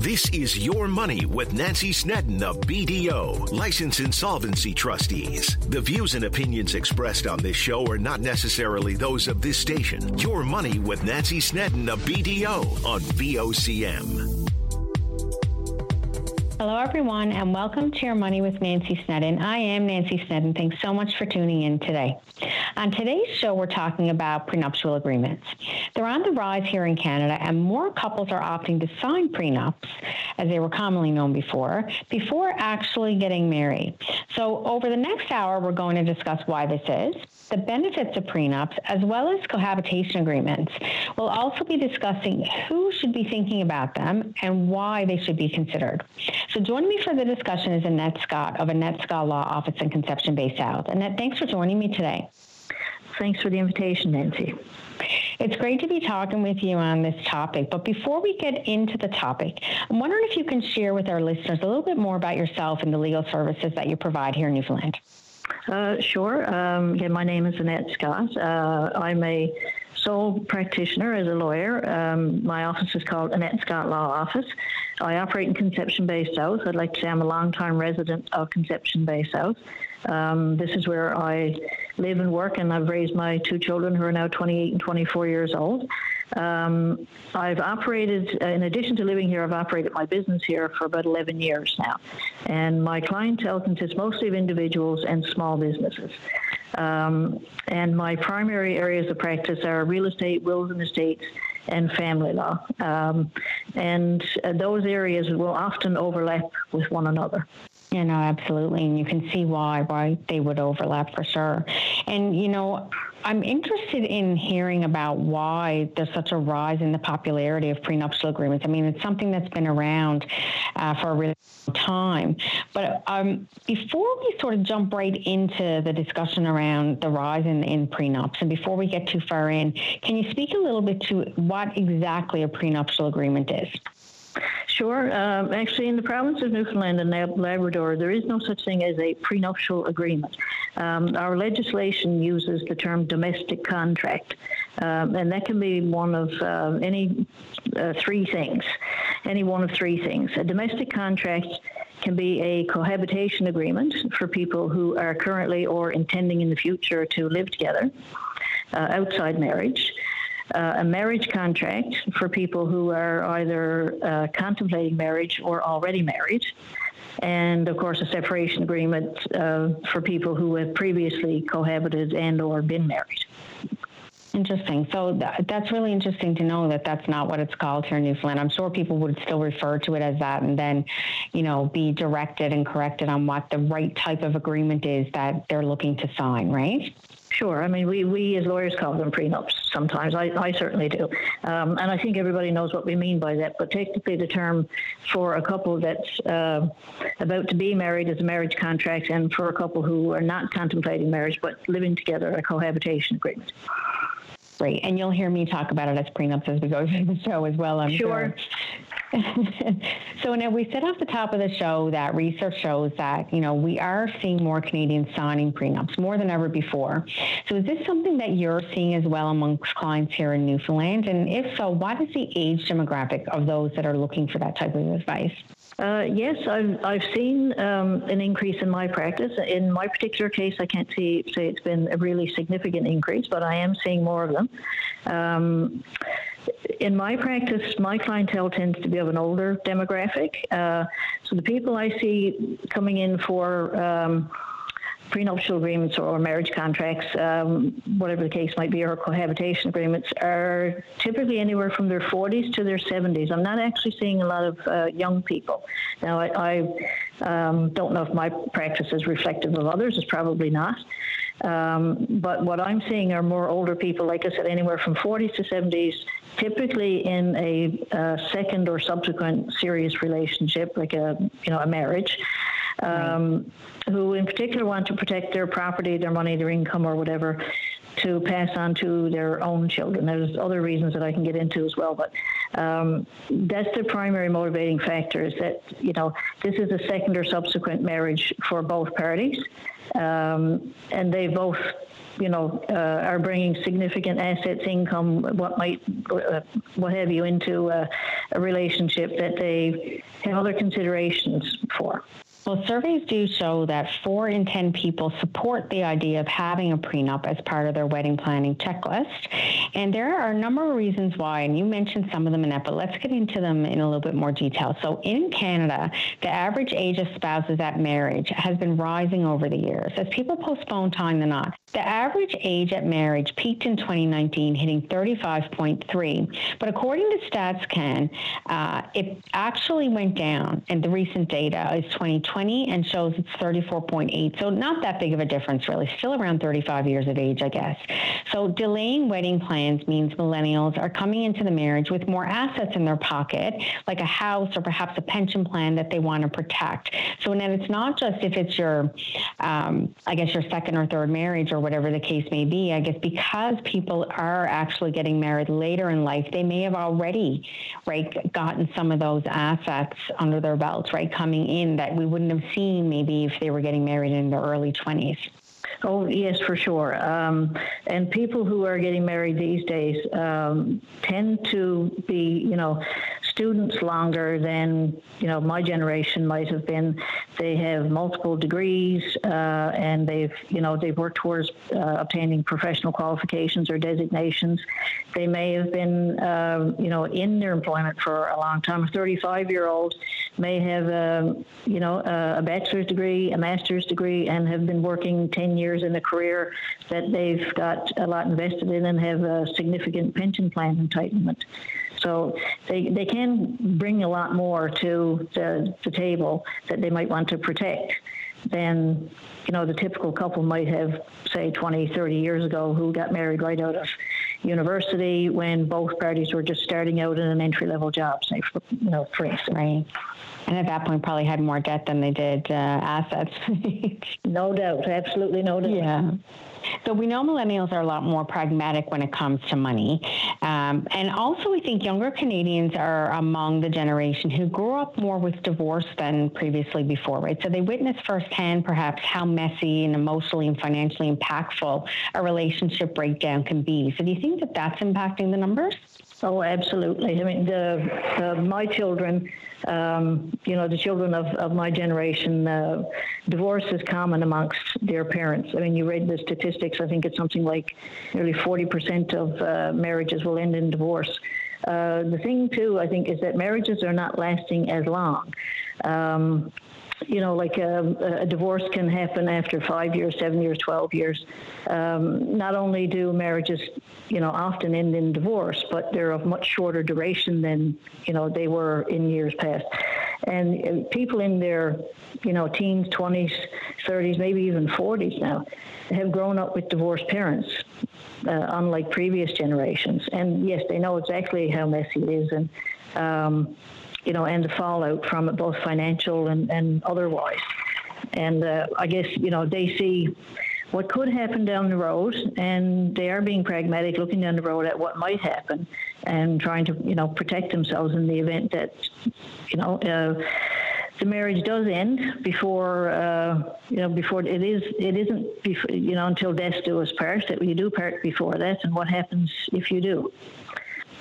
This is Your Money with Nancy Snedden of BDO, License Insolvency Trustees. The views and opinions expressed on this show are not necessarily those of this station. Your Money with Nancy Snedden of BDO on VOCM. Hello, everyone, and welcome to Your Money with Nancy Snedden. I am Nancy Snedden. Thanks so much for tuning in today. On today's show, we're talking about prenuptial agreements. They're on the rise here in Canada, and more couples are opting to sign prenups, as they were commonly known before, before actually getting married. So, over the next hour, we're going to discuss why this is, the benefits of prenups, as well as cohabitation agreements. We'll also be discussing who should be thinking about them and why they should be considered. So joining me for the discussion is Annette Scott of Annette Scott Law Office in Conception Bay South. Annette, thanks for joining me today. Thanks for the invitation, Nancy. It's great to be talking with you on this topic. But before we get into the topic, I'm wondering if you can share with our listeners a little bit more about yourself and the legal services that you provide here in Newfoundland. Uh, sure. Um, yeah, my name is Annette Scott. Uh, I'm a sole practitioner as a lawyer. Um, my office is called Annette Scott Law Office. I operate in Conception Bay South. I'd like to say I'm a long-time resident of Conception Bay South. Um, this is where I live and work, and I've raised my two children who are now 28 and 24 years old. Um, I've operated, uh, in addition to living here, I've operated my business here for about 11 years now. And my clientele consists mostly of individuals and small businesses. Um, and my primary areas of practice are real estate, wills and estates, and family law. Um, and uh, those areas will often overlap with one another. You know, absolutely. And you can see why, why they would overlap for sure. And, you know, I'm interested in hearing about why there's such a rise in the popularity of prenuptial agreements. I mean, it's something that's been around uh, for a really long time. But um, before we sort of jump right into the discussion around the rise in, in prenups, and before we get too far in, can you speak a little bit to what exactly a prenuptial agreement is? Sure. Um, actually, in the province of Newfoundland and Labrador, there is no such thing as a prenuptial agreement. Um, our legislation uses the term domestic contract, um, and that can be one of uh, any uh, three things. Any one of three things. A domestic contract can be a cohabitation agreement for people who are currently or intending in the future to live together uh, outside marriage uh, a marriage contract for people who are either uh, contemplating marriage or already married. And of course, a separation agreement uh, for people who have previously cohabited and or been married. Interesting. So th- that's really interesting to know that that's not what it's called here in Newfoundland. I'm sure people would still refer to it as that and then, you know, be directed and corrected on what the right type of agreement is that they're looking to sign, right? Sure. I mean, we, we as lawyers call them prenups sometimes. I, I certainly do. Um, and I think everybody knows what we mean by that. But technically, the term for a couple that's uh, about to be married is a marriage contract, and for a couple who are not contemplating marriage but living together, a cohabitation agreement. Great. And you'll hear me talk about it as prenups as we go through the show as well, I'm sure. sure. so now we said off the top of the show that research shows that you know we are seeing more Canadians signing prenups more than ever before. So is this something that you're seeing as well amongst clients here in Newfoundland? And if so, what is the age demographic of those that are looking for that type of advice? Uh, yes, I've, I've seen um, an increase in my practice. In my particular case, I can't see, say it's been a really significant increase, but I am seeing more of them. Um, in my practice, my clientele tends to be of an older demographic. Uh, so the people I see coming in for um, prenuptial agreements or marriage contracts, um, whatever the case might be, or cohabitation agreements, are typically anywhere from their 40s to their 70s. I'm not actually seeing a lot of uh, young people. Now, I, I um, don't know if my practice is reflective of others, it's probably not. Um, but what I'm seeing are more older people, like I said, anywhere from 40s to 70s, typically in a, a second or subsequent serious relationship, like a you know a marriage, um, who in particular want to protect their property, their money, their income, or whatever, to pass on to their own children. There's other reasons that I can get into as well, but Um, that's the primary motivating factor is that, you know, this is a second or subsequent marriage for both parties. Um, and they both you know, uh, are bringing significant assets, income, what might, uh, what have you, into a relationship that they have other considerations for. Well, surveys do show that four in 10 people support the idea of having a prenup as part of their wedding planning checklist. And there are a number of reasons why, and you mentioned some of them, Annette, but let's get into them in a little bit more detail. So, in Canada, the average age of spouses at marriage has been rising over the years as people postpone tying the knot. The average age at marriage peaked in 2019, hitting 35.3. But according to StatsCan, uh, it actually went down, and the recent data is 2020 and shows it's 34.8. So not that big of a difference, really. Still around 35 years of age, I guess. So delaying wedding plans means millennials are coming into the marriage with more assets in their pocket, like a house or perhaps a pension plan that they want to protect. So then it's not just if it's your, um, I guess, your second or third marriage or whatever the case may be. I guess because people are actually getting married later in life, they may have already, right, gotten some of those assets under their belts, right, coming in that we wouldn't have seen maybe if they were getting married in their early 20s. Oh, yes, for sure. Um, and people who are getting married these days um, tend to be, you know, students longer than you know my generation might have been. They have multiple degrees, uh, and they've you know they've worked towards uh, obtaining professional qualifications or designations. They may have been uh, you know in their employment for a long time. A 35 year old may have um, you know a bachelor's degree, a master's degree, and have been working 10 years in a career that they've got a lot invested in and have a significant pension plan entitlement. So they, they can bring a lot more to the, the table that they might want to protect than you know the typical couple might have say 20 30 years ago who got married right out of university when both parties were just starting out in an entry level job say for, you know for instance. Right. And at that point probably had more debt than they did uh, assets. No doubt. Absolutely no doubt. Yeah so we know millennials are a lot more pragmatic when it comes to money. Um, and also, we think younger Canadians are among the generation who grew up more with divorce than previously before, right? So they witness firsthand perhaps how messy and emotionally and financially impactful a relationship breakdown can be. So do you think that that's impacting the numbers? Oh, absolutely. I mean, the, my children, um, you know, the children of, of my generation, uh, divorce is common amongst their parents. I mean, you read the statistics. I think it's something like nearly 40% of uh, marriages will end in divorce. Uh, the thing, too, I think, is that marriages are not lasting as long. Um, you know, like a, um, a, divorce can happen after five years, seven years, 12 years. Um, not only do marriages, you know, often end in divorce, but they're of much shorter duration than, you know, they were in years past. And uh, people in their, you know, teens, 20s, 30s, maybe even 40s now have grown up with divorced parents, uh, unlike previous generations. And yes, they know exactly how messy it is. And, um, you know, and the fallout from it, both financial and, and otherwise. And uh, I guess, you know, they see what could happen down the road, and they are being pragmatic, looking down the road at what might happen, and trying to, you know, protect themselves in the event that, you know, uh, the marriage does end before, uh, you know, before it is, it isn't, before, you know, until death do us part. That you do part before that, and what happens if you do.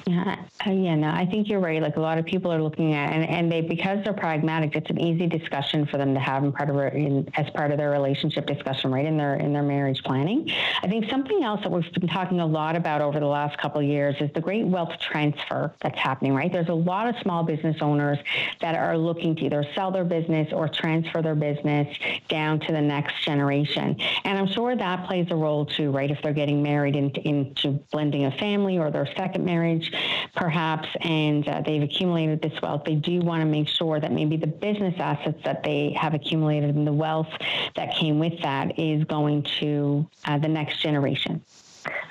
Yeah, uh, yeah, no, I think you're right. Like a lot of people are looking at, and, and they because they're pragmatic, it's an easy discussion for them to have in part of in, as part of their relationship discussion, right in their in their marriage planning. I think something else that we've been talking a lot about over the last couple of years is the great wealth transfer that's happening. Right, there's a lot of small business owners that are looking to either sell their business or transfer their business down to the next generation, and I'm sure that plays a role too. Right, if they're getting married into, into blending a family or their second marriage perhaps, and uh, they've accumulated this wealth, they do want to make sure that maybe the business assets that they have accumulated and the wealth that came with that is going to uh, the next generation.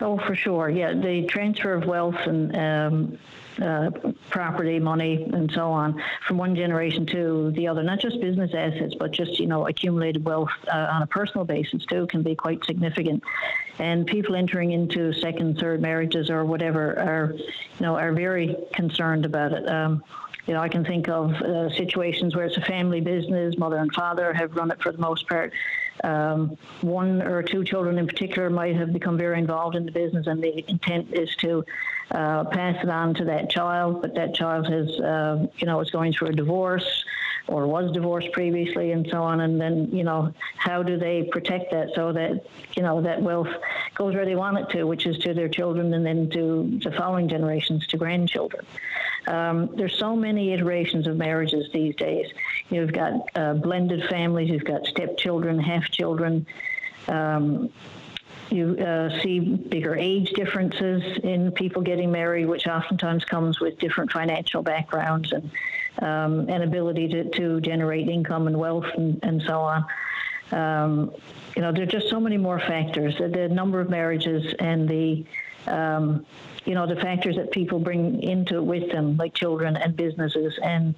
Oh, for sure. Yeah, the transfer of wealth and um, uh, property, money, and so on from one generation to the other. Not just business assets, but just you know accumulated wealth uh, on a personal basis too can be quite significant. And people entering into second, third marriages or whatever are, you know, are very concerned about it. Um, you know, I can think of uh, situations where it's a family business, mother and father have run it for the most part. Um, one or two children in particular might have become very involved in the business, and the intent is to uh, pass it on to that child, but that child has, uh, you know, is going through a divorce or was divorced previously and so on and then you know how do they protect that so that you know that wealth goes where they want it to which is to their children and then to the following generations to grandchildren? Um, there's so many iterations of marriages these days. You've got uh, blended families you've got stepchildren half children um, you uh, see bigger age differences in people getting married, which oftentimes comes with different financial backgrounds and um, and ability to, to generate income and wealth and, and so on. Um, you know, there are just so many more factors. The, the number of marriages and the um, you know the factors that people bring into it with them, like children and businesses and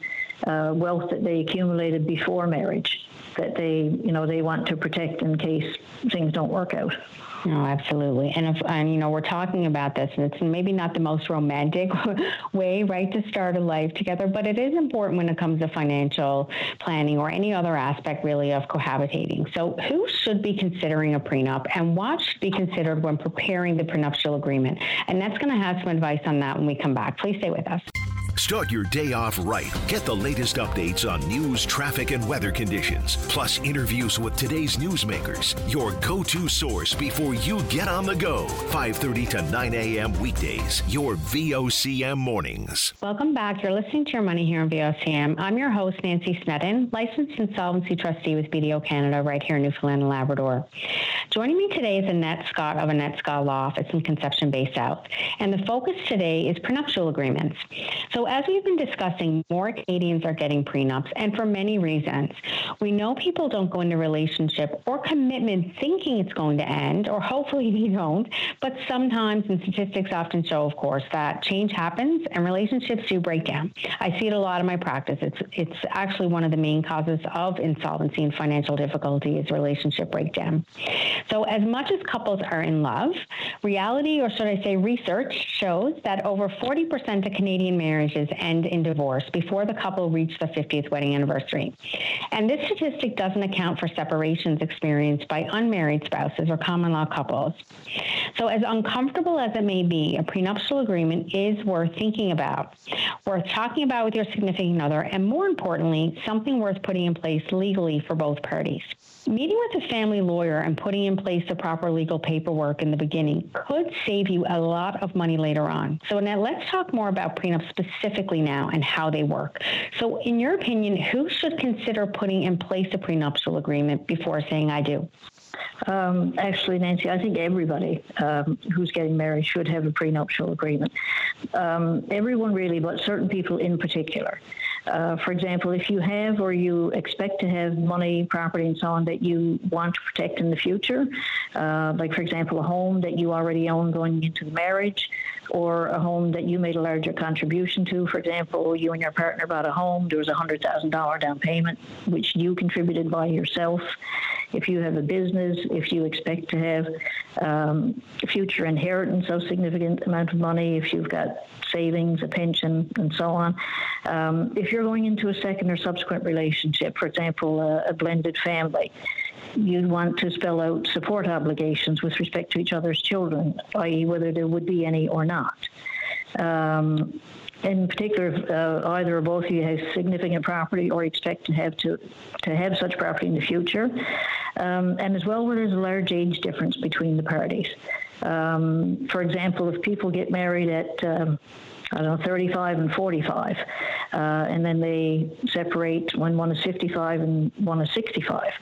uh, wealth that they accumulated before marriage, that they you know they want to protect in case things don't work out. No, absolutely. And if and you know we're talking about this, and it's maybe not the most romantic way, right, to start a life together, but it is important when it comes to financial planning or any other aspect really of cohabitating. So, who should be considering a prenup, and what should be considered when preparing the prenuptial agreement? Annette's going to have some advice on that when we come back. Please stay with us. Start your day off right. Get the latest updates on news, traffic, and weather conditions, plus interviews with today's newsmakers. Your go-to source before you get on the go. 5:30 to 9 a.m. weekdays. Your VOCM mornings. Welcome back. You're listening to Your Money here on VOCM. I'm your host Nancy Snedden, licensed insolvency trustee with BDO Canada, right here in Newfoundland and Labrador. Joining me today is Annette Scott of Annette Scott Law Office in Conception Bay South, and the focus today is prenuptial agreements. So as we've been discussing, more Canadians are getting prenups, and for many reasons. We know people don't go into relationship or commitment thinking it's going to end, or hopefully they don't. But sometimes, and statistics often show, of course, that change happens and relationships do break down. I see it a lot in my practice. It's it's actually one of the main causes of insolvency and financial difficulty is relationship breakdown. So as much as couples are in love, reality, or should I say, research shows that over 40% of Canadian marriages marriages end in divorce before the couple reach the 50th wedding anniversary. And this statistic doesn't account for separations experienced by unmarried spouses or common law couples. So, as uncomfortable as it may be, a prenuptial agreement is worth thinking about, worth talking about with your significant other, and more importantly, something worth putting in place legally for both parties. Meeting with a family lawyer and putting in place the proper legal paperwork in the beginning could save you a lot of money later on. So, now let's talk more about prenups specifically now and how they work. So, in your opinion, who should consider putting in place a prenuptial agreement before saying I do? Um, actually, Nancy, I think everybody um, who's getting married should have a prenuptial agreement. Um, everyone really, but certain people in particular. Uh, for example, if you have or you expect to have money, property, and so on that you want to protect in the future, uh, like for example, a home that you already own going into the marriage, or a home that you made a larger contribution to. For example, you and your partner bought a home, there was a $100,000 down payment, which you contributed by yourself. If you have a business, if you expect to have um, future inheritance of significant amount of money, if you've got savings, a pension, and so on. Um, if you're going into a second or subsequent relationship, for example, a, a blended family, you'd want to spell out support obligations with respect to each other's children, i.e., whether there would be any or not. Um, in particular, uh, either or both of you have significant property or expect to have to to have such property in the future, um, and as well where there's a large age difference between the parties. Um, for example, if people get married at um, I don't know, 35 and 45, uh, and then they separate when one is 55 and one is 65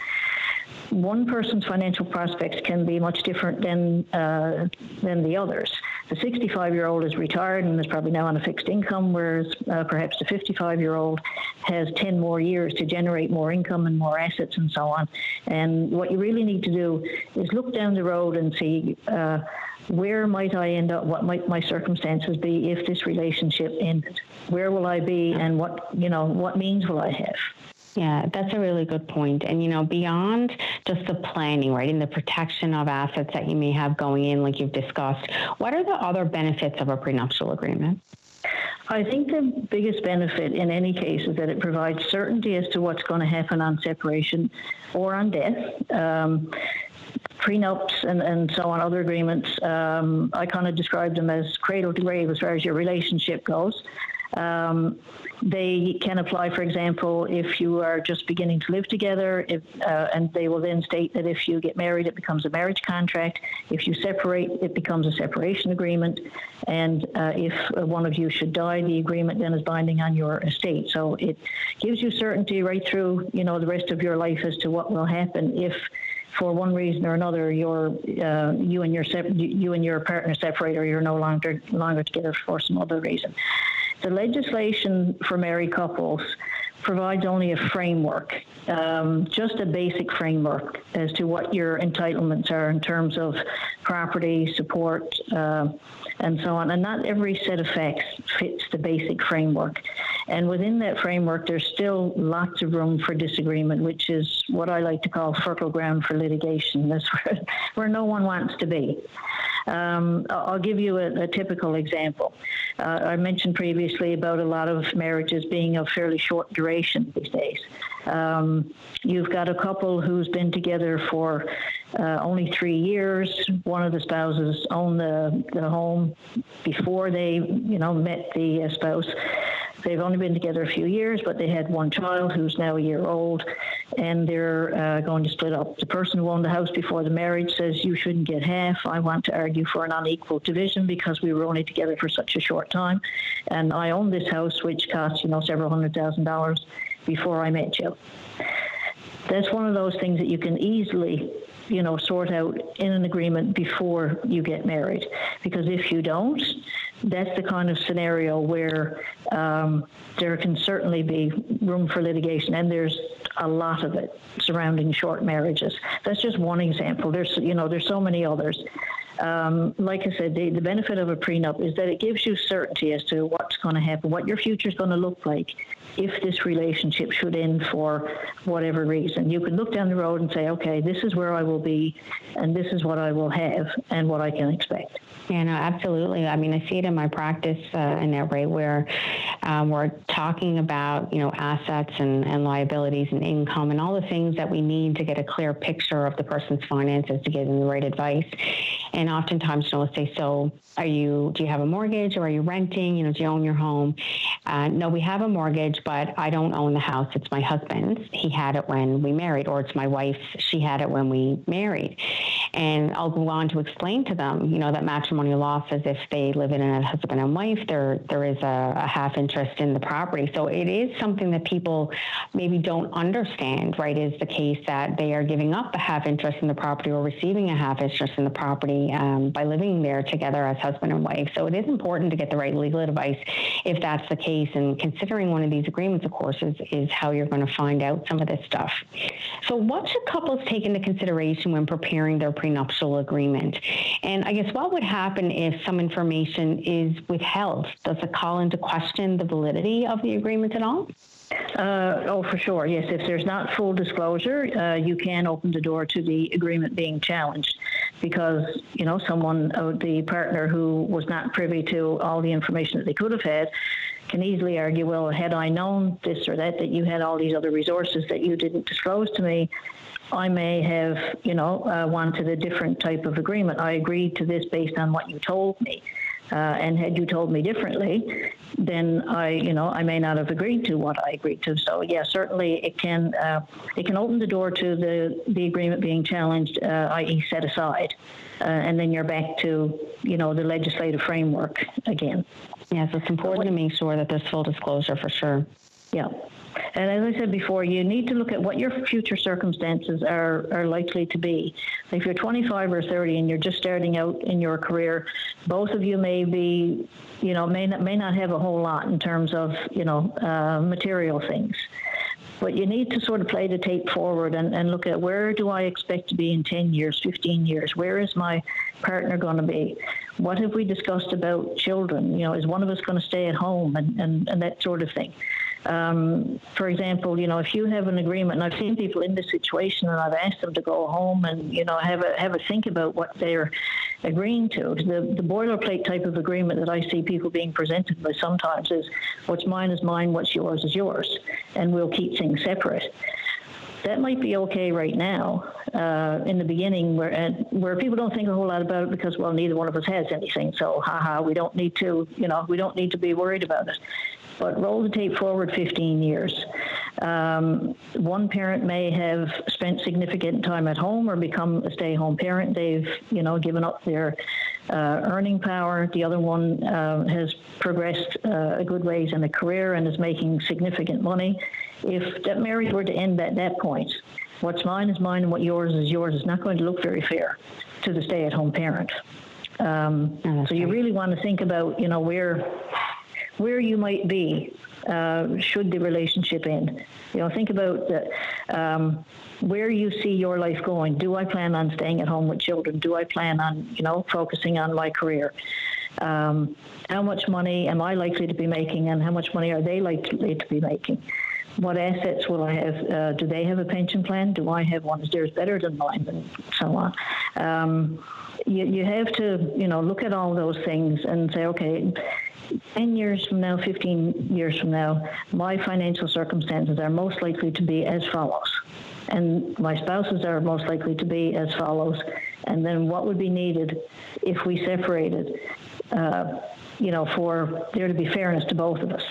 one person's financial prospects can be much different than uh, than the others. The 65 year old is retired and is probably now on a fixed income, whereas uh, perhaps the 55 year old has 10 more years to generate more income and more assets and so on. And what you really need to do is look down the road and see. Uh, where might I end up? What might my circumstances be if this relationship ended? Where will I be, and what you know, what means will I have? Yeah, that's a really good point. And, you know, beyond just the planning, right, and the protection of assets that you may have going in, like you've discussed, what are the other benefits of a prenuptial agreement? I think the biggest benefit in any case is that it provides certainty as to what's going to happen on separation or on death. Um, prenups and, and so on, other agreements, um, I kind of describe them as cradle to grave as far as your relationship goes. Um, they can apply, for example, if you are just beginning to live together, if, uh, and they will then state that if you get married, it becomes a marriage contract. If you separate, it becomes a separation agreement. And uh, if one of you should die, the agreement then is binding on your estate. So it gives you certainty right through, you know, the rest of your life as to what will happen if for one reason or another, you're, uh, you and your you and your partner separate, or you're no longer longer together for some other reason. The legislation for married couples provides only a framework, um, just a basic framework as to what your entitlements are in terms of property, support, uh, and so on. And not every set of facts fits the basic framework. And within that framework, there's still lots of room for disagreement, which is what I like to call fertile ground for litigation. That's where, where no one wants to be. Um, I'll give you a, a typical example. Uh, I mentioned previously about a lot of marriages being of fairly short duration these days. Um, you've got a couple who's been together for uh, only three years. One of the spouses owned the, the home before they, you know, met the uh, spouse. They've only been together a few years, but they had one child who's now a year old, and they're uh, going to split up. The person who owned the house before the marriage says, You shouldn't get half. I want to argue for an unequal division because we were only together for such a short time. And I own this house, which cost, you know, several hundred thousand dollars before I met you. That's one of those things that you can easily you know, sort out in an agreement before you get married. Because if you don't, that's the kind of scenario where um, there can certainly be room for litigation, and there's a lot of it surrounding short marriages. That's just one example. There's, you know, there's so many others. Um, like I said, the, the benefit of a prenup is that it gives you certainty as to what's going to happen, what your future is going to look like if this relationship should end for whatever reason. You can look down the road and say, okay, this is where I will be, and this is what I will have, and what I can expect. Yeah, no, absolutely. I mean, I see it in my practice uh, in way where um, we're talking about, you know, assets and, and liabilities and income and all the things that we need to get a clear picture of the person's finances to give them the right advice. And oftentimes, you know, let's say, so are you, do you have a mortgage or are you renting? You know, do you own your home? Uh, no, we have a mortgage, but I don't own the house. It's my husband's. He had it when we married, or it's my wife's. She had it when we married. And I'll go on to explain to them, you know, that matrimonial law says if they live in a husband and wife, there there is a, a half interest in the property. So it is something that people maybe don't understand, right? Is the case that they are giving up a half interest in the property or receiving a half interest in the property um, by living there together as husband and wife. So it is important to get the right legal advice if that's the case. And considering one of these agreements, of course, is, is how you're going to find out some of this stuff. So what should couples take into consideration when preparing their prenuptial agreement? And I guess what would happen if some information is withheld? Does it call into question the validity of the agreement at all? Uh, oh, for sure. Yes, if there's not full disclosure, uh, you can open the door to the agreement being challenged because you know someone, uh, the partner who was not privy to all the information that they could have had, can easily argue, well, had I known this or that, that you had all these other resources that you didn't disclose to me, I may have, you know, uh, wanted a different type of agreement. I agreed to this based on what you told me. Uh, and had you told me differently, then I, you know, I may not have agreed to what I agreed to. So yeah, certainly it can uh, it can open the door to the the agreement being challenged, uh, i.e., set aside, uh, and then you're back to you know the legislative framework again. Yes, it's important to make sure that there's full disclosure for sure. Yeah. And as I said before, you need to look at what your future circumstances are, are likely to be. If you're 25 or 30 and you're just starting out in your career, both of you may be, you know, may not, may not have a whole lot in terms of, you know, uh, material things. but you need to sort of play the tape forward and, and look at where do I expect to be in 10 years, 15 years? Where is my partner going to be? What have we discussed about children? You know, is one of us going to stay at home and, and, and that sort of thing? Um, for example, you know, if you have an agreement, and I've seen people in this situation, and I've asked them to go home and you know have a have a think about what they're agreeing to. The the boilerplate type of agreement that I see people being presented with sometimes is what's mine is mine, what's yours is yours, and we'll keep things separate that might be okay right now uh, in the beginning where where people don't think a whole lot about it because well neither one of us has anything so haha we don't need to you know we don't need to be worried about it but roll the tape forward 15 years. Um, one parent may have spent significant time at home or become a stay-home parent. They've, you know, given up their uh, earning power. The other one uh, has progressed uh, a good ways in a career and is making significant money. If that marriage were to end at that point, what's mine is mine and what yours is yours is not going to look very fair to the stay-at-home parent. Um, so you really want to think about, you know, where where you might be uh, should the relationship end. You know, think about um, where you see your life going. Do I plan on staying at home with children? Do I plan on, you know, focusing on my career? Um, how much money am I likely to be making, and how much money are they likely to be making? What assets will I have? Uh, do they have a pension plan? Do I have one? Is theirs better than mine? And so on. Um, you, you have to, you know, look at all those things and say, okay, 10 years from now, 15 years from now, my financial circumstances are most likely to be as follows. And my spouses are most likely to be as follows. And then what would be needed if we separated, uh, you know, for there to be fairness to both of us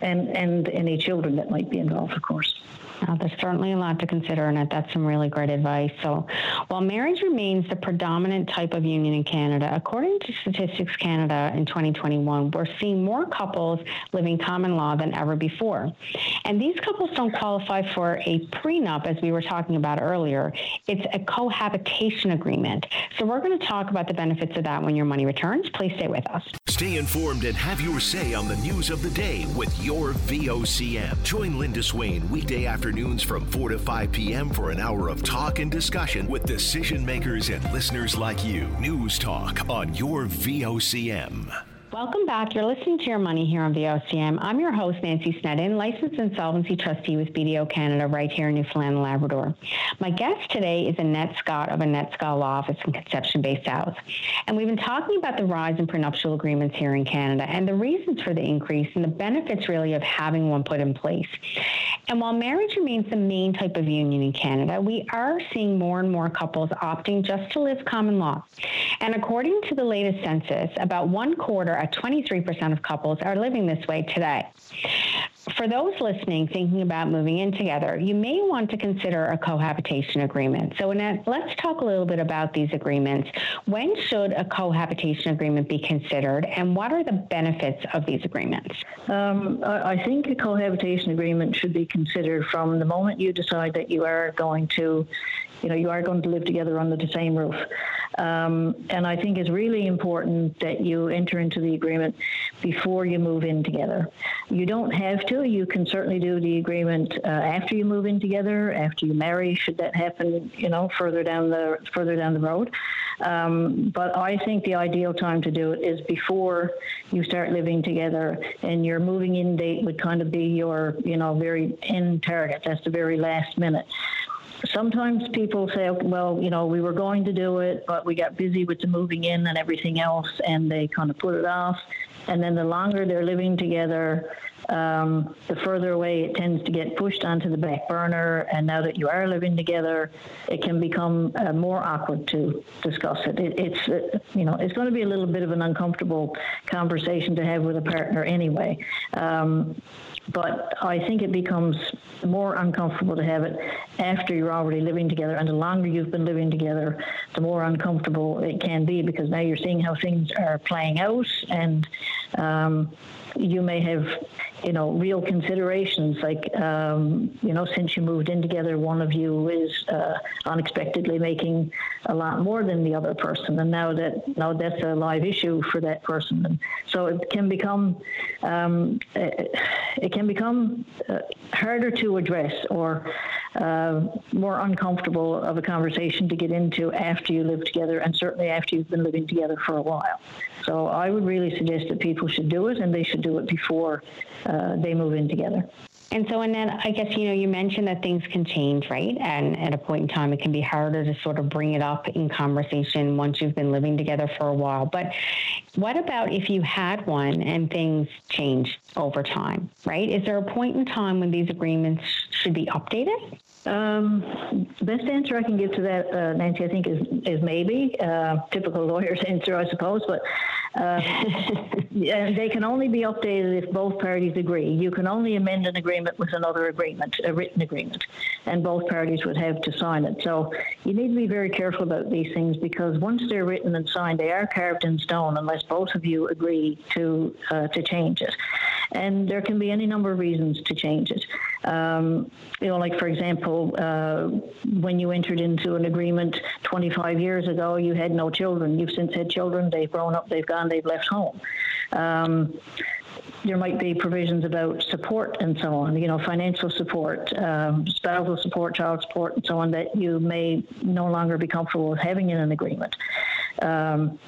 and, and any children that might be involved, of course. Uh, there's certainly a lot to consider, Annette. that's some really great advice. So, while marriage remains the predominant type of union in Canada, according to Statistics Canada in 2021, we're seeing more couples living common law than ever before. And these couples don't qualify for a prenup, as we were talking about earlier. It's a cohabitation agreement. So, we're going to talk about the benefits of that when your money returns. Please stay with us. Stay informed and have your say on the news of the day with your VOCM. Join Linda Swain weekday after afternoons from 4 to 5 p.m. for an hour of talk and discussion with decision makers and listeners like you. News Talk on your VOCM. Welcome back. You're listening to Your Money here on VOCM. I'm your host, Nancy Snedden, licensed insolvency trustee with BDO Canada right here in Newfoundland and Labrador. My guest today is Annette Scott of Annette Scott Law Office in Conception Bay South. And we've been talking about the rise in prenuptial agreements here in Canada and the reasons for the increase and the benefits really of having one put in place. And while marriage remains the main type of union in Canada, we are seeing more and more couples opting just to live common law. And according to the latest census, about one quarter at 23% of couples are living this way today. For those listening thinking about moving in together, you may want to consider a cohabitation agreement. So, Annette, let's talk a little bit about these agreements. When should a cohabitation agreement be considered, and what are the benefits of these agreements? Um, I think a cohabitation agreement should be considered from the moment you decide that you are going to, you know, you are going to live together under the same roof. Um, and I think it's really important that you enter into the agreement before you move in together. You don't have to. You can certainly do the agreement uh, after you move in together, after you marry, should that happen, you know, further down the further down the road. Um, but I think the ideal time to do it is before you start living together, and your moving in date would kind of be your, you know, very end target. That's the very last minute sometimes people say, well, you know, we were going to do it, but we got busy with the moving in and everything else, and they kind of put it off. And then the longer they're living together, um, the further away it tends to get pushed onto the back burner. And now that you are living together, it can become uh, more awkward to discuss it. it it's, uh, you know, it's going to be a little bit of an uncomfortable conversation to have with a partner anyway. Um, but I think it becomes more uncomfortable to have it after you're already living together. And the longer you've been living together, the more uncomfortable it can be because now you're seeing how things are playing out and um, you may have, you know, real considerations like, um, you know, since you moved in together, one of you is uh, unexpectedly making a lot more than the other person, and now that now that's a live issue for that person, and so it can become um, it, can become uh, harder to address or uh, more uncomfortable of a conversation to get into after you live together and certainly after you've been living together for a while. So I would really suggest that people should do it and they should do it before uh, they move in together. And so, Annette, I guess, you know, you mentioned that things can change, right? And at a point in time, it can be harder to sort of bring it up in conversation once you've been living together for a while. But what about if you had one and things change over time, right? Is there a point in time when these agreements should be updated? Um, best answer I can give to that, uh, Nancy, I think is is maybe uh, typical lawyer's answer, I suppose. But uh, they can only be updated if both parties agree. You can only amend an agreement with another agreement, a written agreement, and both parties would have to sign it. So you need to be very careful about these things because once they're written and signed, they are carved in stone unless both of you agree to uh, to change it. And there can be any number of reasons to change it. Um, you know, like for example, uh, when you entered into an agreement 25 years ago, you had no children. You've since had children. They've grown up. They've gone. They've left home. Um, there might be provisions about support and so on, you know, financial support, um, spousal support, child support, and so on that you may no longer be comfortable with having in an agreement. Um,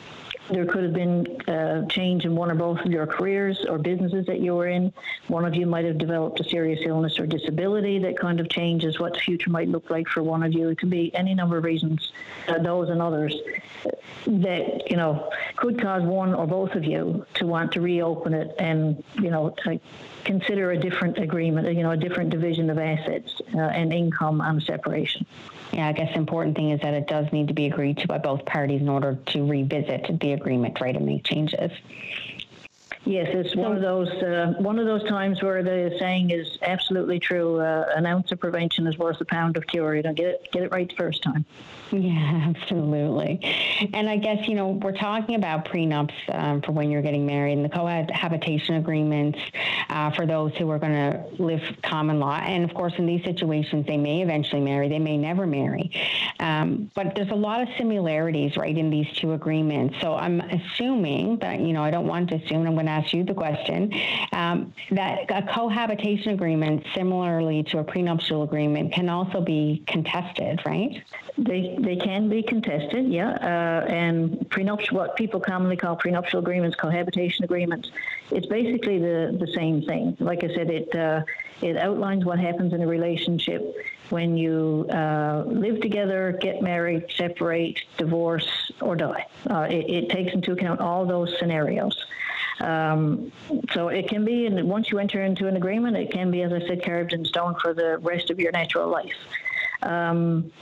there could have been a change in one or both of your careers or businesses that you were in. One of you might have developed a serious illness or disability that kind of changes what the future might look like for one of you. It could be any number of reasons, uh, those and others, that you know could cause one or both of you to want to reopen it and you know consider a different agreement, you know, a different division of assets uh, and income on separation. Yeah, I guess the important thing is that it does need to be agreed to by both parties in order to revisit the agreement, right, and make changes. Yes, it's one of those uh, one of those times where the saying is absolutely true. Uh, an ounce of prevention is worth a pound of cure. You know, get it get it right the first time. Yeah, absolutely. And I guess, you know, we're talking about prenups um, for when you're getting married and the cohabitation agreements uh, for those who are going to live common law. And of course, in these situations, they may eventually marry, they may never marry. Um, but there's a lot of similarities, right, in these two agreements. So I'm assuming that, you know, I don't want to assume, I'm going to ask you the question, um, that a cohabitation agreement, similarly to a prenuptial agreement, can also be contested, right? They they can be contested, yeah. Uh, and prenuptial, what people commonly call prenuptial agreements, cohabitation agreements, it's basically the, the same thing. Like I said, it uh, it outlines what happens in a relationship when you uh, live together, get married, separate, divorce, or die. Uh, it, it, takes into account all those scenarios. Um, so it can be, and once you enter into an agreement, it can be, as I said, carved in stone for the rest of your natural life. Um,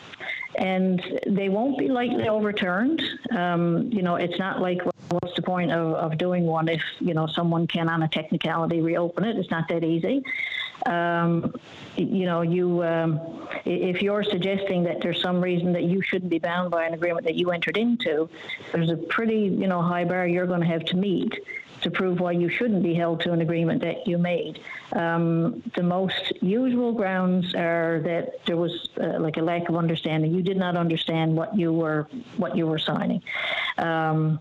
and they won't be lightly overturned. Um, you know, it's not like what's the point of, of doing one if you know someone can on a technicality reopen it? It's not that easy. Um, you know, you um, if you're suggesting that there's some reason that you shouldn't be bound by an agreement that you entered into, there's a pretty you know high bar you're going to have to meet to prove why you shouldn't be held to an agreement that you made. Um, the most usual grounds are that there was uh, like a lack of understanding. You did not understand what you were what you were signing. Um,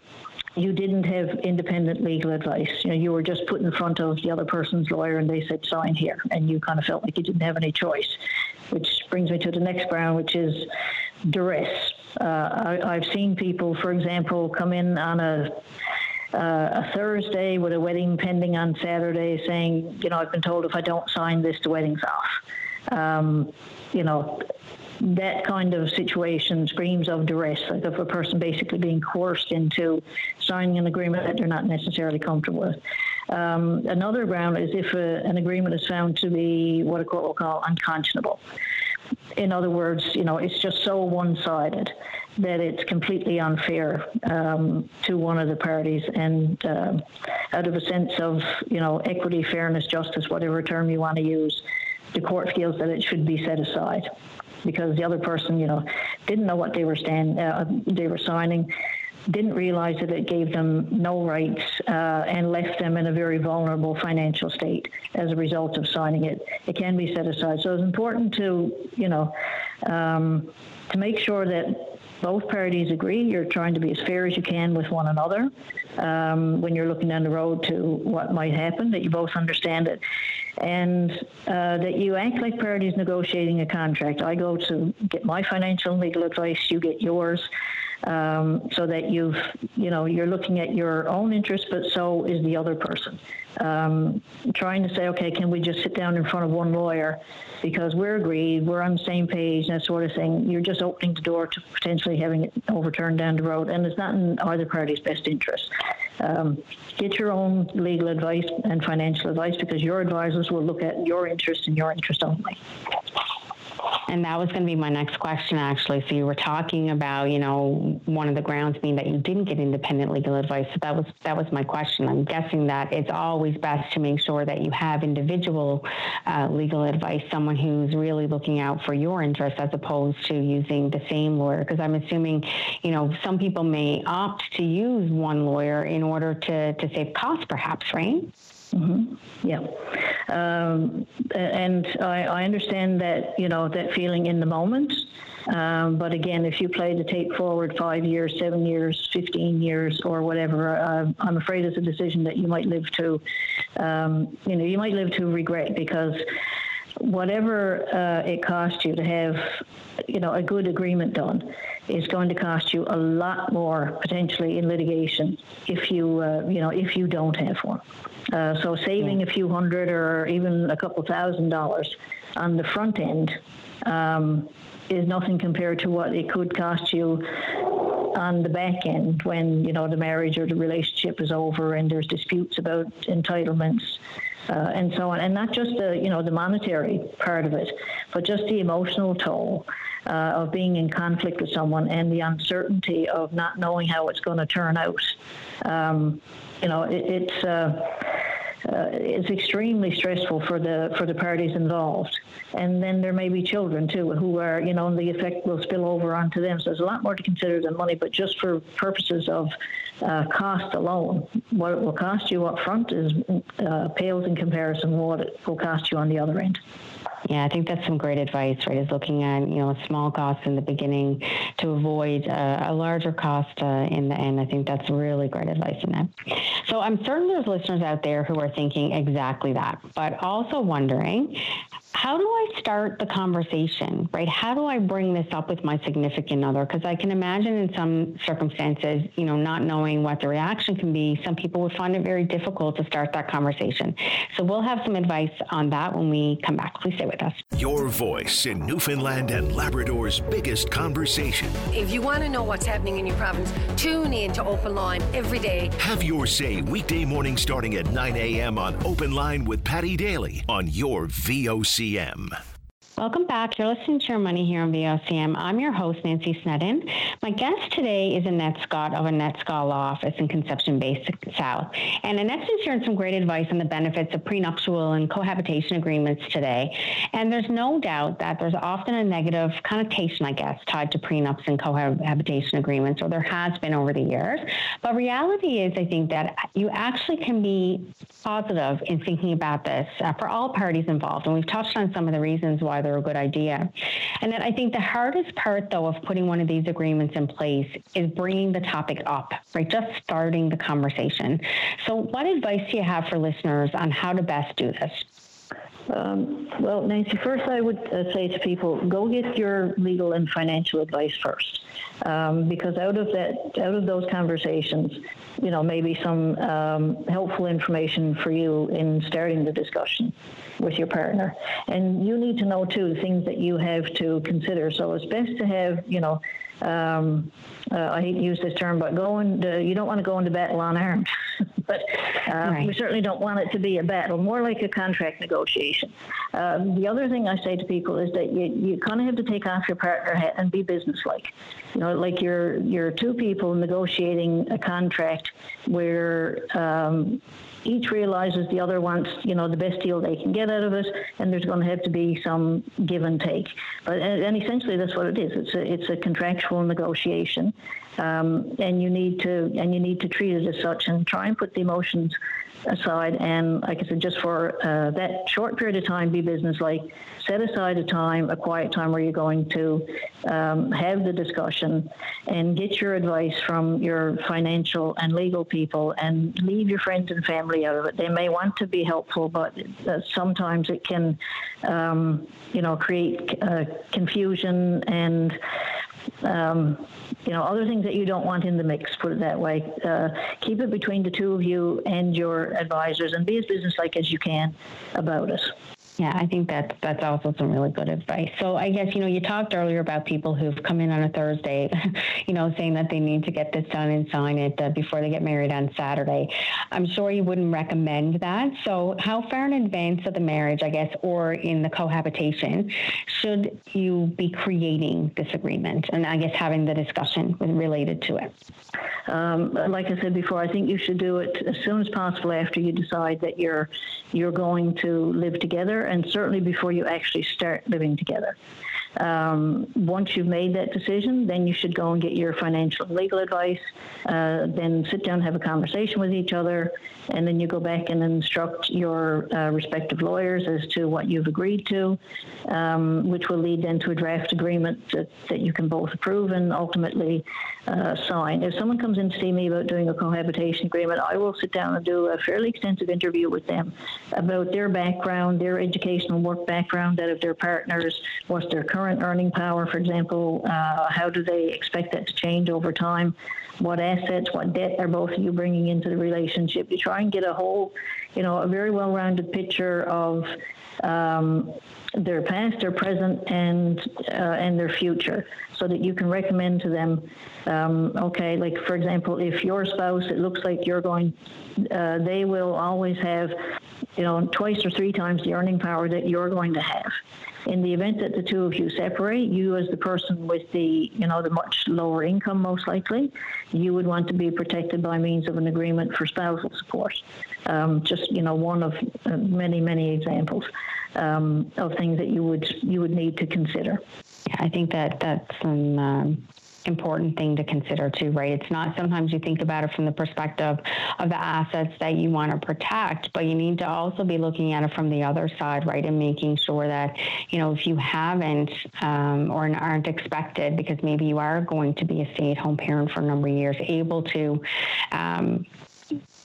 you didn't have independent legal advice. You know, you were just put in front of the other person's lawyer, and they said sign here, and you kind of felt like you didn't have any choice. Which brings me to the next ground, which is duress. Uh, I, I've seen people, for example, come in on a uh, a Thursday with a wedding pending on Saturday saying, you know, I've been told if I don't sign this, the wedding's off. Um, you know, that kind of situation screams of duress, like of a person basically being coerced into signing an agreement that they're not necessarily comfortable with. Um, another ground is if a, an agreement is found to be what a court will call unconscionable. In other words, you know, it's just so one-sided that it's completely unfair um, to one of the parties, and uh, out of a sense of you know equity, fairness, justice, whatever term you want to use, the court feels that it should be set aside because the other person, you know, didn't know what they were stand uh, they were signing, didn't realize that it gave them no rights uh, and left them in a very vulnerable financial state as a result of signing it. It can be set aside. So it's important to, you know, um, to make sure that both parties agree. You're trying to be as fair as you can with one another um, when you're looking down the road to what might happen, that you both understand it, and uh, that you act like parties negotiating a contract. I go to get my financial and legal advice, you get yours. Um, so that you've, you know, you're looking at your own interest, but so is the other person um, trying to say, okay, can we just sit down in front of one lawyer because we're agreed, we're on the same page, and that sort of thing. You're just opening the door to potentially having it overturned down the road, and it's not in either party's best interest. Um, get your own legal advice and financial advice because your advisors will look at your interest and your interest only. And that was going to be my next question, actually. So you were talking about, you know, one of the grounds being that you didn't get independent legal advice. So that was that was my question. I'm guessing that it's always best to make sure that you have individual uh, legal advice, someone who's really looking out for your interests, as opposed to using the same lawyer. Because I'm assuming, you know, some people may opt to use one lawyer in order to to save costs, perhaps, right? Mm-hmm. Yeah, um, and I, I, understand that you know that feeling in the moment. Um, but again, if you play the tape forward five years, seven years, fifteen years, or whatever, uh, I'm afraid it's a decision that you might live to. Um, you know, you might live to regret because whatever uh, it costs you to have, you know, a good agreement done is going to cost you a lot more potentially in litigation if you, uh, you know, if you don't have one. Uh, so saving a few hundred or even a couple thousand dollars on the front end um, is nothing compared to what it could cost you on the back end when you know the marriage or the relationship is over and there's disputes about entitlements uh, and so on. And not just the you know the monetary part of it but just the emotional toll uh, of being in conflict with someone and the uncertainty of not knowing how it's going to turn out. Um, you know, it, it's uh, uh, it's extremely stressful for the for the parties involved. And then there may be children too who are, you know, the effect will spill over onto them. So there's a lot more to consider than money. But just for purposes of uh, cost alone, what it will cost you up front is uh, pales in comparison what it will cost you on the other end. Yeah, I think that's some great advice, right? Is looking at, you know, a small costs in the beginning to avoid uh, a larger cost uh, in the end. I think that's really great advice in that. So I'm certain there's listeners out there who are thinking exactly that, but also wondering how do I start the conversation, right? How do I bring this up with my significant other? Because I can imagine in some circumstances, you know, not knowing what the reaction can be, some people would find it very difficult to start that conversation. So we'll have some advice on that when we come back. Please stay with us. Your voice in Newfoundland and Labrador's biggest conversation. If you want to know what's happening in your province, tune in to Open Line every day. Have your say weekday morning starting at 9 a.m. on Open Line with Paddy Daly on your VOC VOCM. Welcome back. You're listening to Your Money here on VOCM. I'm your host, Nancy Snedden. My guest today is Annette Scott of Annette Scott Law Office in Conception Bay South. And Annette's been sharing some great advice on the benefits of prenuptial and cohabitation agreements today. And there's no doubt that there's often a negative connotation, I guess, tied to prenups and cohabitation agreements, or there has been over the years. But reality is, I think that you actually can be positive in thinking about this uh, for all parties involved. And we've touched on some of the reasons why a good idea. And then I think the hardest part, though, of putting one of these agreements in place is bringing the topic up, right? Just starting the conversation. So, what advice do you have for listeners on how to best do this? Um, well, Nancy, first I would uh, say to people, go get your legal and financial advice first, um, because out of that, out of those conversations, you know, maybe some um, helpful information for you in starting the discussion with your partner. And you need to know too things that you have to consider. So it's best to have, you know, um, uh, I hate to use this term, but going you don't want to go into battle unarmed. but uh, right. we certainly don't want it to be a battle, more like a contract negotiation. Uh, the other thing I say to people is that you, you kind of have to take off your partner hat and be businesslike. You know, like you're you're two people negotiating a contract where um, each realizes the other wants, you know, the best deal they can get out of it, and there's going to have to be some give and take. But and essentially, that's what it is. It's a it's a contractual negotiation, um, and you need to and you need to treat it as such and try and put the emotions aside. And like I said, just for uh, that short period of time, be business like. Set aside a time, a quiet time where you're going to um, have the discussion and get your advice from your financial and legal people and leave your friends and family out of it. They may want to be helpful, but uh, sometimes it can, um, you know, create uh, confusion and um, you know, other things that you don't want in the mix, put it that way. Uh, keep it between the two of you and your advisors and be as businesslike as you can about it. Yeah, I think that's that's also some really good advice. So I guess you know you talked earlier about people who've come in on a Thursday, you know, saying that they need to get this done and sign it uh, before they get married on Saturday. I'm sure you wouldn't recommend that. So how far in advance of the marriage, I guess, or in the cohabitation, should you be creating this agreement and I guess having the discussion related to it? Um, like I said before, I think you should do it as soon as possible after you decide that you're you're going to live together and certainly before you actually start living together. Um, once you've made that decision, then you should go and get your financial and legal advice. Uh, then sit down, have a conversation with each other, and then you go back and instruct your uh, respective lawyers as to what you've agreed to, um, which will lead then to a draft agreement that, that you can both approve and ultimately uh, sign. If someone comes in to see me about doing a cohabitation agreement, I will sit down and do a fairly extensive interview with them about their background, their educational work background, that of their partners, what's their current earning power, for example, uh, how do they expect that to change over time, what assets, what debt are both of you bringing into the relationship. You try and get a whole, you know, a very well-rounded picture of um, their past, their present, and uh, and their future, so that you can recommend to them. Um, okay, like for example, if your spouse, it looks like you're going, uh, they will always have, you know, twice or three times the earning power that you're going to have. In the event that the two of you separate, you as the person with the, you know, the much lower income, most likely, you would want to be protected by means of an agreement for spousal support. Um, just, you know, one of uh, many, many examples um, of things that you would you would need to consider. I think that that's some um, important thing to consider too, right? It's not sometimes you think about it from the perspective of the assets that you want to protect, but you need to also be looking at it from the other side, right? And making sure that, you know, if you haven't um, or aren't expected, because maybe you are going to be a stay at home parent for a number of years, able to, um,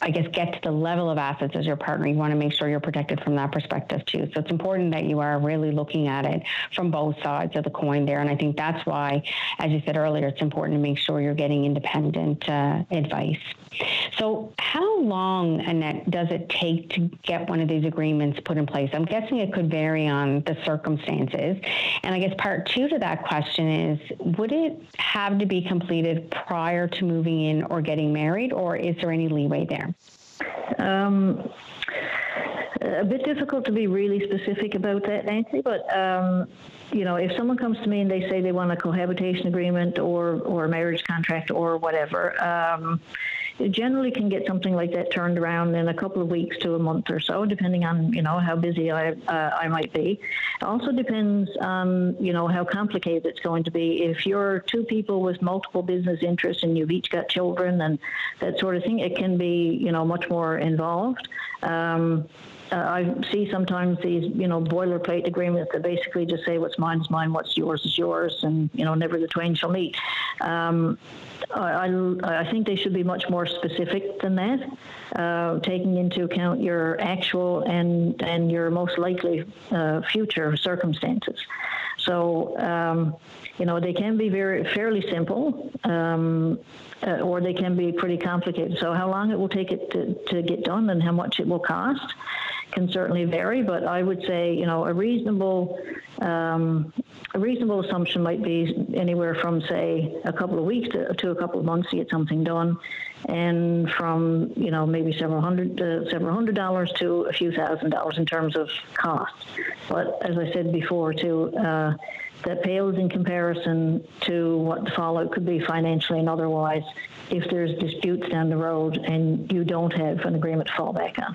I guess, get to the level of assets as your partner. You want to make sure you're protected from that perspective too. So it's important that you are really looking at it from both sides of the coin there. And I think that's why, as you said earlier, it's important to make sure you're getting independent uh, advice. So, how long, Annette, does it take to get one of these agreements put in place? I'm guessing it could vary on the circumstances. And I guess part two to that question is would it have to be completed prior to moving in or getting married, or is there any leeway there? Um, a bit difficult to be really specific about that, Nancy, but um, you know, if someone comes to me and they say they want a cohabitation agreement or or a marriage contract or whatever, um, generally can get something like that turned around in a couple of weeks to a month or so, depending on you know how busy I uh, I might be. It also depends on you know how complicated it's going to be. If you're two people with multiple business interests and you've each got children and that sort of thing, it can be you know much more involved. Um, uh, I see sometimes these, you know, boilerplate agreements that basically just say what's mine is mine, what's yours is yours, and you know, never the twain shall meet. Um, I, I, think they should be much more specific than that, uh, taking into account your actual and and your most likely uh, future circumstances. So, um, you know, they can be very fairly simple, um, uh, or they can be pretty complicated. So, how long it will take it to, to get done and how much it will cost can certainly vary, but I would say, you know, a reasonable um, a reasonable assumption might be anywhere from, say, a couple of weeks to, to, a couple of months to get something done, and from, you know, maybe several hundred, uh, several hundred dollars to a few thousand dollars in terms of cost. But as I said before, to uh, that pales in comparison to what the fallout could be financially and otherwise if there's disputes down the road and you don't have an agreement to fall back on.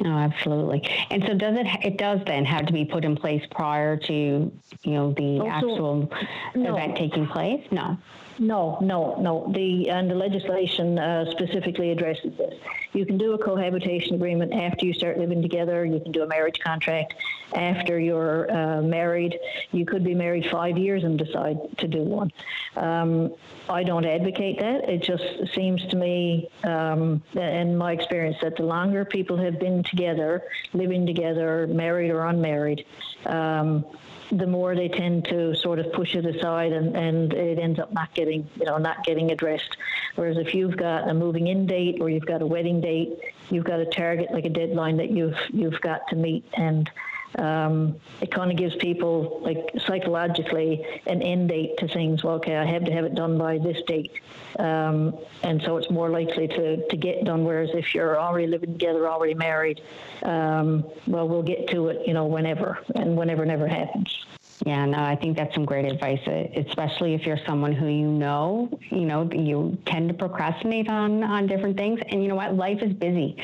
No, absolutely. And so does it it does then have to be put in place prior to, you know, the also, actual no. event taking place? No. No, no, no. The and the legislation uh, specifically addresses this. You can do a cohabitation agreement after you start living together. You can do a marriage contract after you're uh, married. You could be married five years and decide to do one. Um, I don't advocate that. It just seems to me, um, in my experience, that the longer people have been together, living together, married or unmarried, um, the more they tend to sort of push it aside and, and it ends up not getting, you know, not getting addressed. Whereas if you've got a moving in date or you've got a wedding date, you've got a target like a deadline that you've you've got to meet and um, it kind of gives people like psychologically an end date to things. Well, okay, I have to have it done by this date, um, and so it's more likely to, to get done. Whereas if you're already living together, already married, um, well, we'll get to it, you know, whenever, and whenever never happens. Yeah, no, I think that's some great advice, especially if you're someone who you know, you know, you tend to procrastinate on on different things, and you know what, life is busy,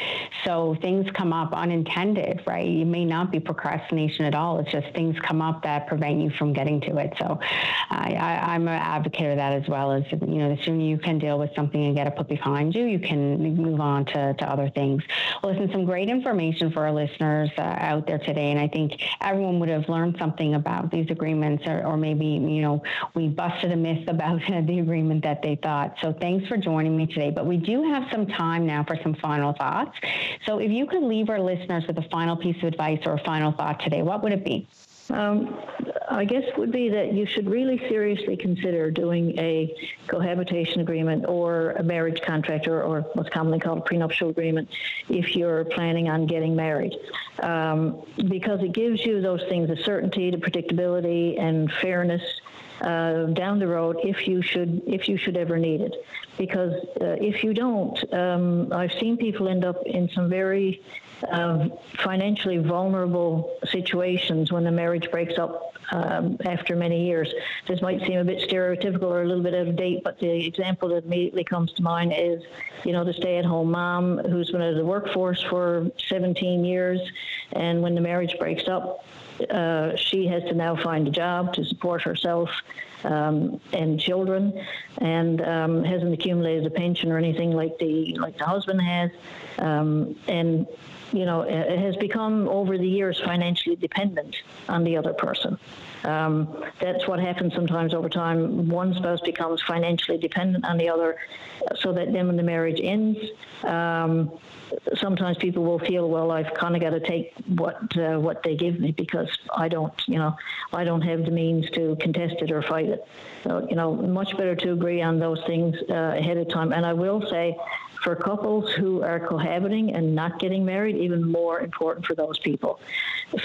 so things come up unintended, right? You may not be procrastination at all; it's just things come up that prevent you from getting to it. So, I, I'm an advocate of that as well. As you know, the sooner you can deal with something and get it put behind you, you can move on to, to other things. Well, listen, some great information for our listeners uh, out there today, and I think everyone would have learned something about these these agreements, or, or maybe, you know, we busted a myth about the agreement that they thought. So thanks for joining me today. But we do have some time now for some final thoughts. So if you could leave our listeners with a final piece of advice or a final thought today, what would it be? Um, I guess would be that you should really seriously consider doing a cohabitation agreement or a marriage contract or, or what's commonly called a prenuptial agreement if you're planning on getting married. Um, because it gives you those things the certainty, the predictability, and fairness uh, down the road if you should if you should ever need it. Because uh, if you don't, um, I've seen people end up in some very um, financially vulnerable situations when the marriage breaks up um, after many years. This might seem a bit stereotypical or a little bit out of date, but the example that immediately comes to mind is, you know, the stay-at-home mom who's been out of the workforce for 17 years, and when the marriage breaks up, uh, she has to now find a job to support herself um, and children, and um, hasn't accumulated a pension or anything like the like the husband has, um, and you know, it has become over the years financially dependent on the other person. Um, that's what happens sometimes over time. One spouse becomes financially dependent on the other, so that then when the marriage ends, um, sometimes people will feel, well, I've kind of got to take what uh, what they give me because I don't, you know, I don't have the means to contest it or fight it. So, you know, much better to agree on those things uh, ahead of time. And I will say, for couples who are cohabiting and not getting married, even more important for those people.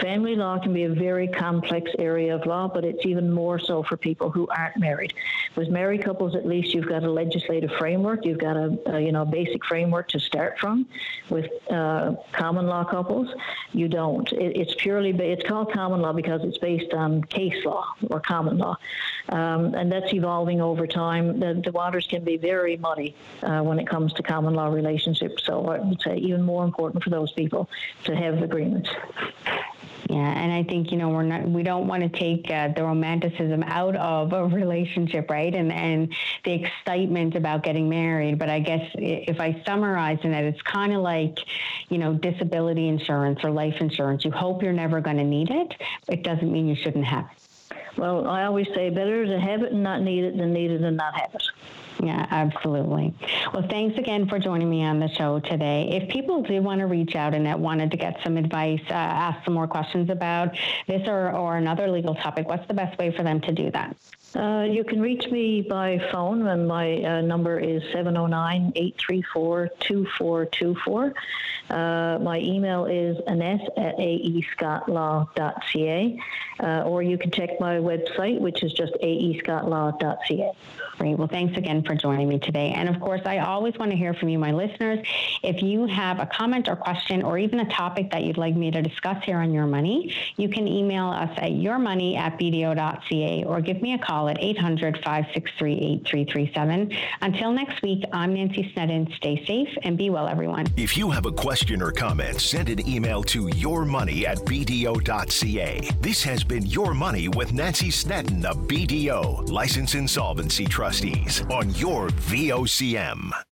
Family law can be a very complex area of law, but it's even more so for people who aren't married. With married couples, at least you've got a legislative framework. You've got a, a you know basic framework to start from. With uh, common law couples, you don't. It, it's purely it's called common law because it's based on case law or common law, um, and that's evolving over time. The, the waters can be very muddy uh, when it comes to common law relationship. So I would say even more important for those people to have agreements. Yeah, and I think you know we're not we don't want to take uh, the romanticism out of a relationship, right? And and the excitement about getting married. But I guess if I summarize in that, it's kind of like you know disability insurance or life insurance. You hope you're never going to need it. It doesn't mean you shouldn't have it. Well, I always say better to have it and not need it than need it and not have it. Yeah, absolutely. Well, thanks again for joining me on the show today. If people do want to reach out Annette wanted to get some advice, uh, ask some more questions about this or, or another legal topic, what's the best way for them to do that? Uh, you can reach me by phone, and my uh, number is 709 834 2424. Uh, my email is annette at aescottlaw.ca, uh, or you can check my website, which is just aescottlaw.ca. Great. Well, thanks again for for joining me today. And of course, I always want to hear from you, my listeners. If you have a comment or question or even a topic that you'd like me to discuss here on Your Money, you can email us at yourmoney at bdo.ca or give me a call at 800 563 8337. Until next week, I'm Nancy Snedden. Stay safe and be well, everyone. If you have a question or comment, send an email to yourmoney at bdo.ca. This has been Your Money with Nancy Snedden of BDO, License Insolvency Trustees, on your VOCM.